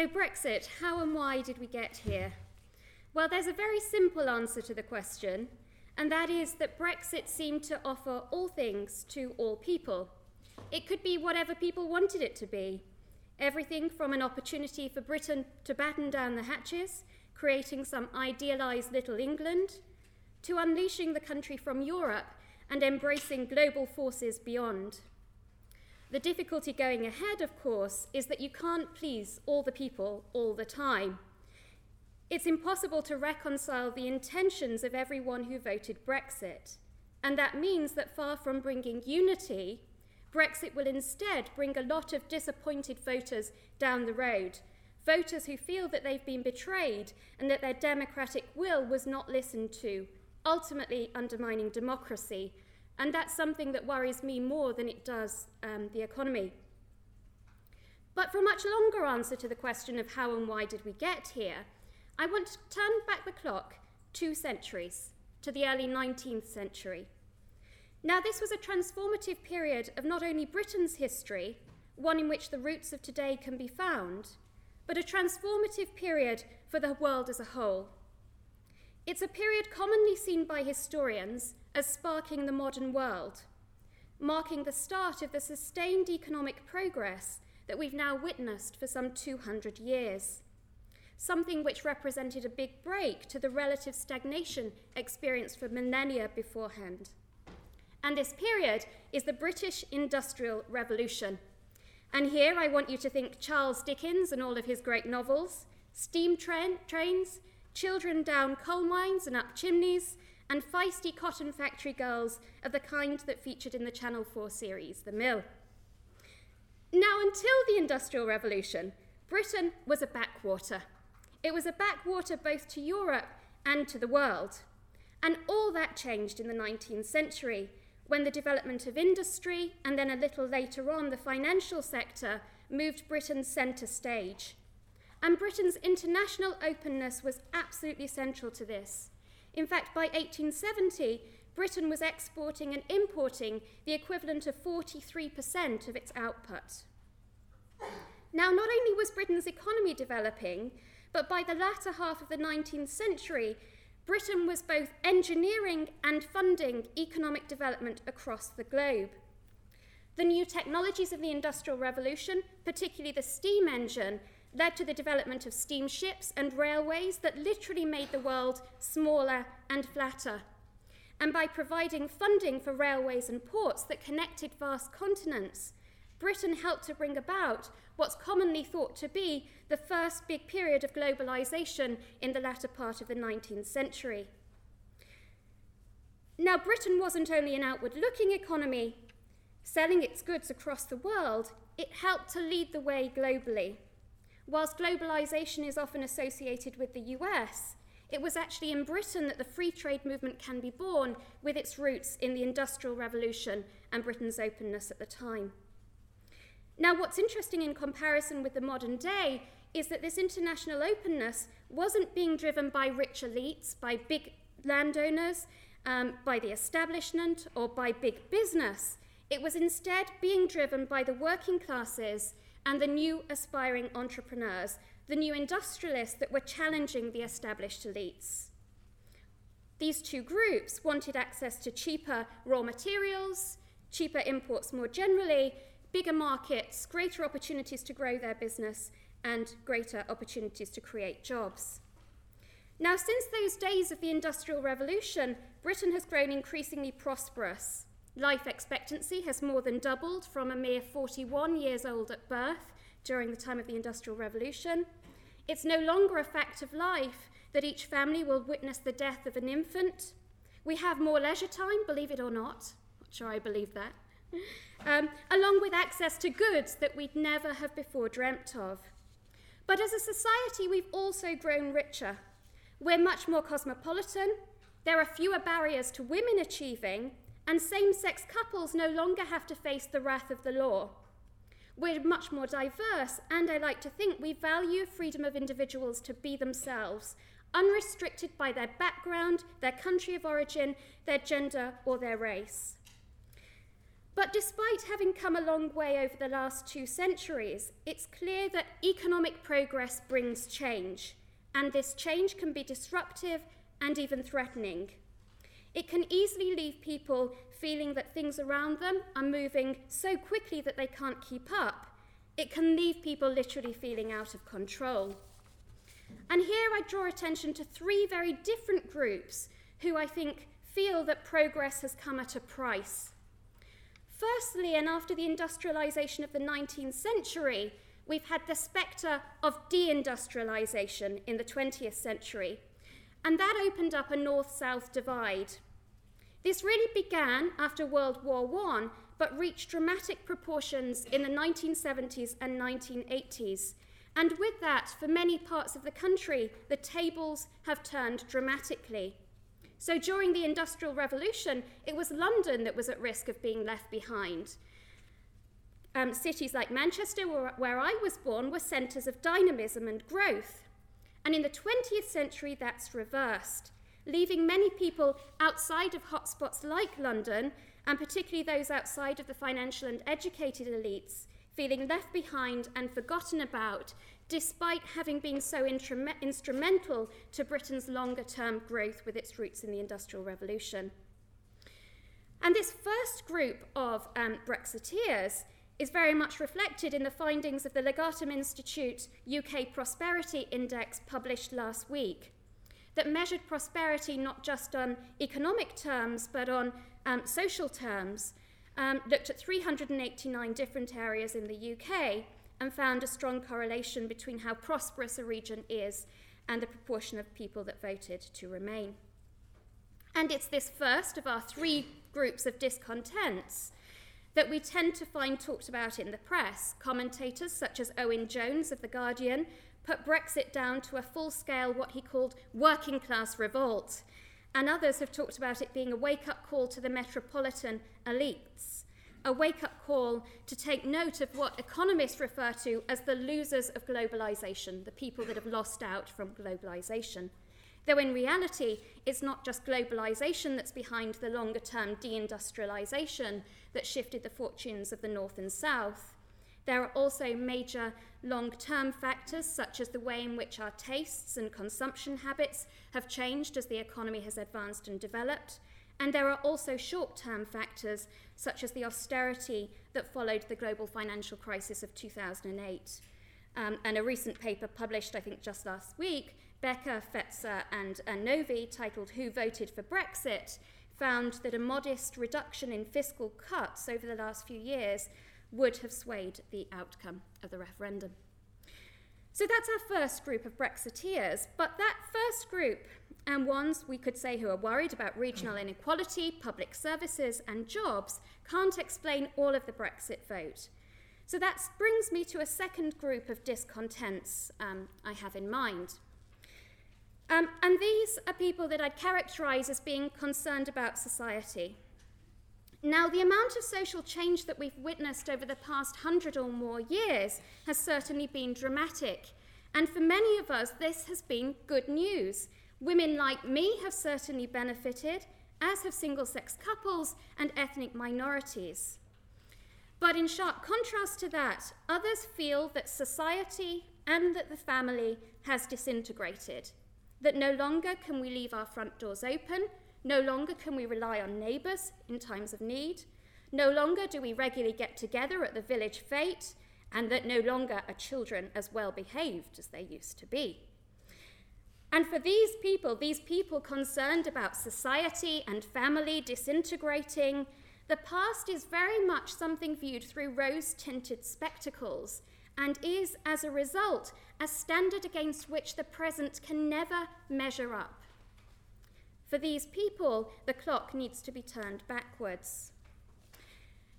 So, Brexit, how and why did we get here? Well, there's a very simple answer to the question, and that is that Brexit seemed to offer all things to all people. It could be whatever people wanted it to be everything from an opportunity for Britain to batten down the hatches, creating some idealised little England, to unleashing the country from Europe and embracing global forces beyond. The difficulty going ahead, of course, is that you can't please all the people all the time. It's impossible to reconcile the intentions of everyone who voted Brexit. And that means that far from bringing unity, Brexit will instead bring a lot of disappointed voters down the road. Voters who feel that they've been betrayed and that their democratic will was not listened to, ultimately undermining democracy. And that's something that worries me more than it does um, the economy. But for a much longer answer to the question of how and why did we get here, I want to turn back the clock two centuries to the early 19th century. Now, this was a transformative period of not only Britain's history, one in which the roots of today can be found, but a transformative period for the world as a whole. It's a period commonly seen by historians as sparking the modern world, marking the start of the sustained economic progress that we've now witnessed for some 200 years, something which represented a big break to the relative stagnation experienced for millennia beforehand. And this period is the British Industrial Revolution. And here I want you to think Charles Dickens and all of his great novels, steam tra- trains, children down coal mines and up chimneys, and feisty cotton factory girls of the kind that featured in the Channel 4 series, The Mill. Now, until the Industrial Revolution, Britain was a backwater. It was a backwater both to Europe and to the world. And all that changed in the 19th century when the development of industry and then a little later on the financial sector moved Britain centre stage. And Britain's international openness was absolutely central to this. In fact, by 1870, Britain was exporting and importing the equivalent of 43% of its output. Now, not only was Britain's economy developing, but by the latter half of the 19th century, Britain was both engineering and funding economic development across the globe. The new technologies of the Industrial Revolution, particularly the steam engine, led to the development of steamships and railways that literally made the world smaller and flatter. And by providing funding for railways and ports that connected vast continents, Britain helped to bring about what's commonly thought to be the first big period of globalisation in the latter part of the 19th century. Now, Britain wasn't only an outward looking economy, selling its goods across the world, it helped to lead the way globally. Whilst globalisation is often associated with the US, it was actually in Britain that the free trade movement can be born with its roots in the Industrial Revolution and Britain's openness at the time. Now, what's interesting in comparison with the modern day is that this international openness wasn't being driven by rich elites, by big landowners, um, by the establishment, or by big business. It was instead being driven by the working classes and the new aspiring entrepreneurs, the new industrialists that were challenging the established elites. These two groups wanted access to cheaper raw materials, cheaper imports more generally, bigger markets, greater opportunities to grow their business, and greater opportunities to create jobs. Now, since those days of the Industrial Revolution, Britain has grown increasingly prosperous. Life expectancy has more than doubled from a mere 41 years old at birth during the time of the Industrial Revolution. It's no longer a fact of life that each family will witness the death of an infant. We have more leisure time, believe it or not. Not sure I believe that um, along with access to goods that we'd never have before dreamt of. But as a society, we've also grown richer. We're much more cosmopolitan, there are fewer barriers to women achieving, and same sex couples no longer have to face the wrath of the law. We're much more diverse, and I like to think we value freedom of individuals to be themselves, unrestricted by their background, their country of origin, their gender, or their race. But despite having come a long way over the last two centuries, it's clear that economic progress brings change, and this change can be disruptive and even threatening. It can easily leave people feeling that things around them are moving so quickly that they can't keep up. It can leave people literally feeling out of control. And here I draw attention to three very different groups who I think feel that progress has come at a price. Firstly, and after the industrialisation of the 19th century, we've had the spectre of deindustrialisation in the 20th century, and that opened up a north south divide. This really began after World War I, but reached dramatic proportions in the 1970s and 1980s. And with that, for many parts of the country, the tables have turned dramatically. So during the Industrial Revolution, it was London that was at risk of being left behind. Um, cities like Manchester, where, I was born, were centres of dynamism and growth. And in the 20th century, that's reversed, leaving many people outside of hotspots like London, and particularly those outside of the financial and educated elites, feeling left behind and forgotten about despite having been so instrumental to Britain's longer term growth with its roots in the Industrial Revolution. And this first group of um, Brexiteers is very much reflected in the findings of the Legatum Institute UK Prosperity Index published last week, that measured prosperity not just on economic terms but on um, social terms, um, looked at 389 different areas in the UK and found a strong correlation between how prosperous a region is and the proportion of people that voted to remain. And it's this first of our three groups of discontents that we tend to find talked about in the press. Commentators such as Owen Jones of The Guardian put Brexit down to a full scale, what he called working class revolt, and others have talked about it being a wake up call to the metropolitan elites a wake up call to take note of what economists refer to as the losers of globalization, the people that have lost out from globalization. Though in reality, it's not just globalization that's behind the longer term deindustrialization that shifted the fortunes of the North and South. There are also major long term factors, such as the way in which our tastes and consumption habits have changed as the economy has advanced and developed, and there are also short term factors, such as the austerity that followed the global financial crisis of 2008. Um, and a recent paper published, I think, just last week, Becker, Fetzer, and, and Novy, titled Who Voted for Brexit, found that a modest reduction in fiscal cuts over the last few years would have swayed the outcome of the referendum. So that's our first group of Brexiteers. But that first group and ones we could say who are worried about regional inequality, public services, and jobs can't explain all of the Brexit vote. So that brings me to a second group of discontents um, I have in mind. Um, and these are people that I'd characterize as being concerned about society. Now, the amount of social change that we've witnessed over the past hundred or more years has certainly been dramatic. And for many of us, this has been good news. Women like me have certainly benefited, as have single sex couples and ethnic minorities. But in sharp contrast to that, others feel that society and that the family has disintegrated, that no longer can we leave our front doors open, no longer can we rely on neighbours in times of need, no longer do we regularly get together at the village fete, and that no longer are children as well behaved as they used to be. And for these people, these people concerned about society and family disintegrating, the past is very much something viewed through rose tinted spectacles and is, as a result, a standard against which the present can never measure up. For these people, the clock needs to be turned backwards.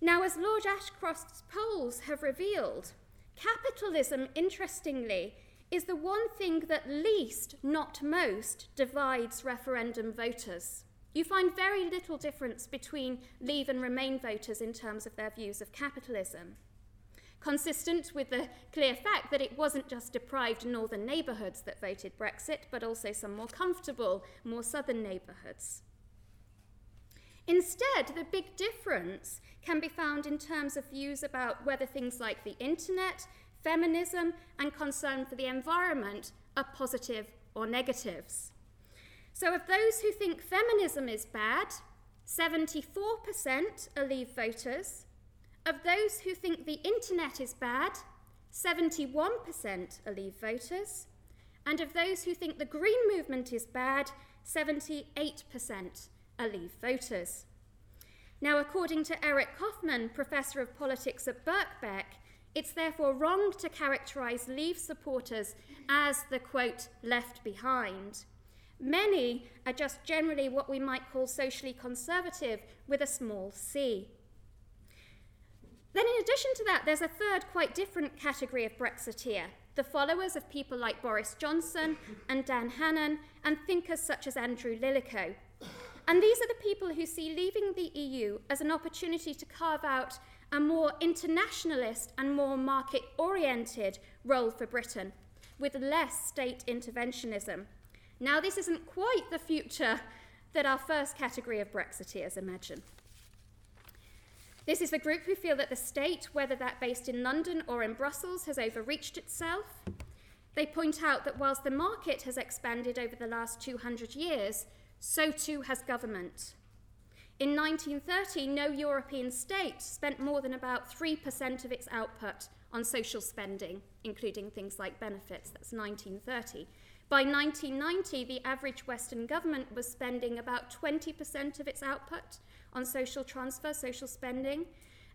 Now, as Lord Ashcroft's polls have revealed, capitalism, interestingly, is the one thing that least, not most, divides referendum voters. You find very little difference between Leave and Remain voters in terms of their views of capitalism. Consistent with the clear fact that it wasn't just deprived northern neighbourhoods that voted Brexit, but also some more comfortable, more southern neighbourhoods. Instead, the big difference can be found in terms of views about whether things like the internet, feminism, and concern for the environment are positive or negatives. So, of those who think feminism is bad, 74% are Leave voters. Of those who think the internet is bad, 71% are Leave voters. And of those who think the Green movement is bad, 78% are Leave voters. Now, according to Eric Kaufmann, Professor of Politics at Birkbeck, it's therefore wrong to characterise Leave supporters as the quote, left behind. Many are just generally what we might call socially conservative with a small c. Then, in addition to that, there's a third, quite different category of Brexiteer the followers of people like Boris Johnson and Dan Hannan, and thinkers such as Andrew Lilico. And these are the people who see leaving the EU as an opportunity to carve out a more internationalist and more market oriented role for Britain, with less state interventionism. Now, this isn't quite the future that our first category of Brexiteers imagine. This is the group who feel that the state, whether that based in London or in Brussels, has overreached itself. They point out that whilst the market has expanded over the last 200 years, so too has government. In 1930, no European state spent more than about 3% of its output on social spending, including things like benefits. That's 1930. By 1990, the average Western government was spending about 20% of its output on social transfer, social spending.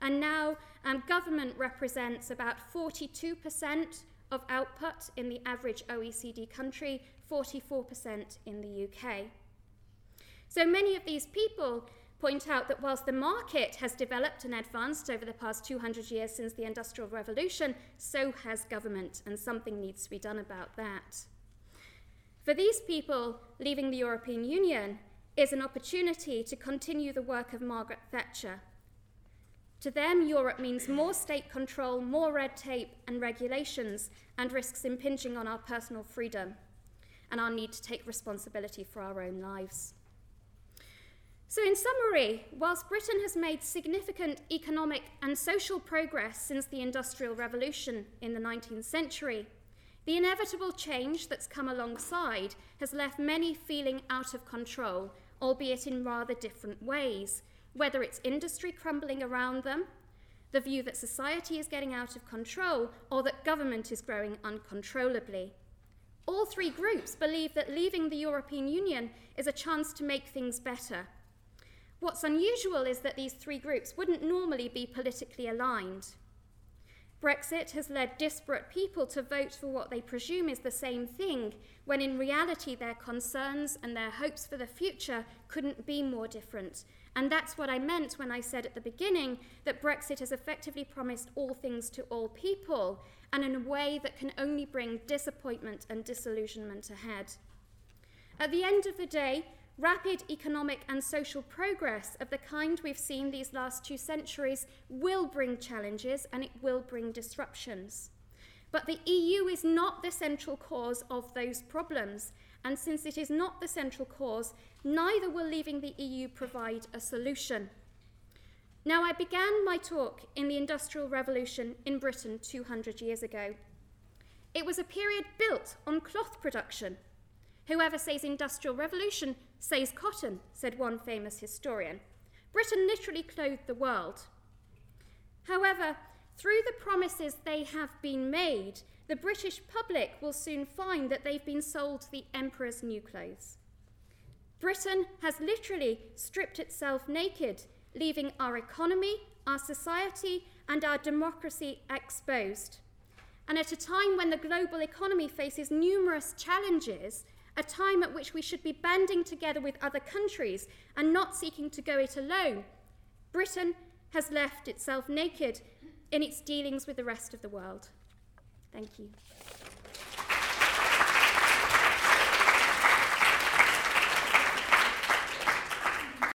And now um, government represents about 42% of output in the average OECD country, 44% in the UK. So many of these people point out that whilst the market has developed and advanced over the past 200 years since the Industrial Revolution, so has government, and something needs to be done about that. For these people, leaving the European Union is an opportunity to continue the work of Margaret Thatcher. To them, Europe means more state control, more red tape and regulations, and risks impinging on our personal freedom and our need to take responsibility for our own lives. So, in summary, whilst Britain has made significant economic and social progress since the Industrial Revolution in the 19th century, the inevitable change that's come alongside has left many feeling out of control, albeit in rather different ways, whether it's industry crumbling around them, the view that society is getting out of control, or that government is growing uncontrollably. All three groups believe that leaving the European Union is a chance to make things better. What's unusual is that these three groups wouldn't normally be politically aligned. Brexit has led disparate people to vote for what they presume is the same thing, when in reality their concerns and their hopes for the future couldn't be more different. And that's what I meant when I said at the beginning that Brexit has effectively promised all things to all people, and in a way that can only bring disappointment and disillusionment ahead. At the end of the day, Rapid economic and social progress of the kind we've seen these last two centuries will bring challenges and it will bring disruptions. But the EU is not the central cause of those problems, and since it is not the central cause, neither will leaving the EU provide a solution. Now, I began my talk in the Industrial Revolution in Britain 200 years ago. It was a period built on cloth production. Whoever says Industrial Revolution says cotton, said one famous historian. Britain literally clothed the world. However, through the promises they have been made, the British public will soon find that they've been sold the emperor's new clothes. Britain has literally stripped itself naked, leaving our economy, our society, and our democracy exposed. And at a time when the global economy faces numerous challenges, a time at which we should be banding together with other countries and not seeking to go it alone, Britain has left itself naked in its dealings with the rest of the world. Thank you.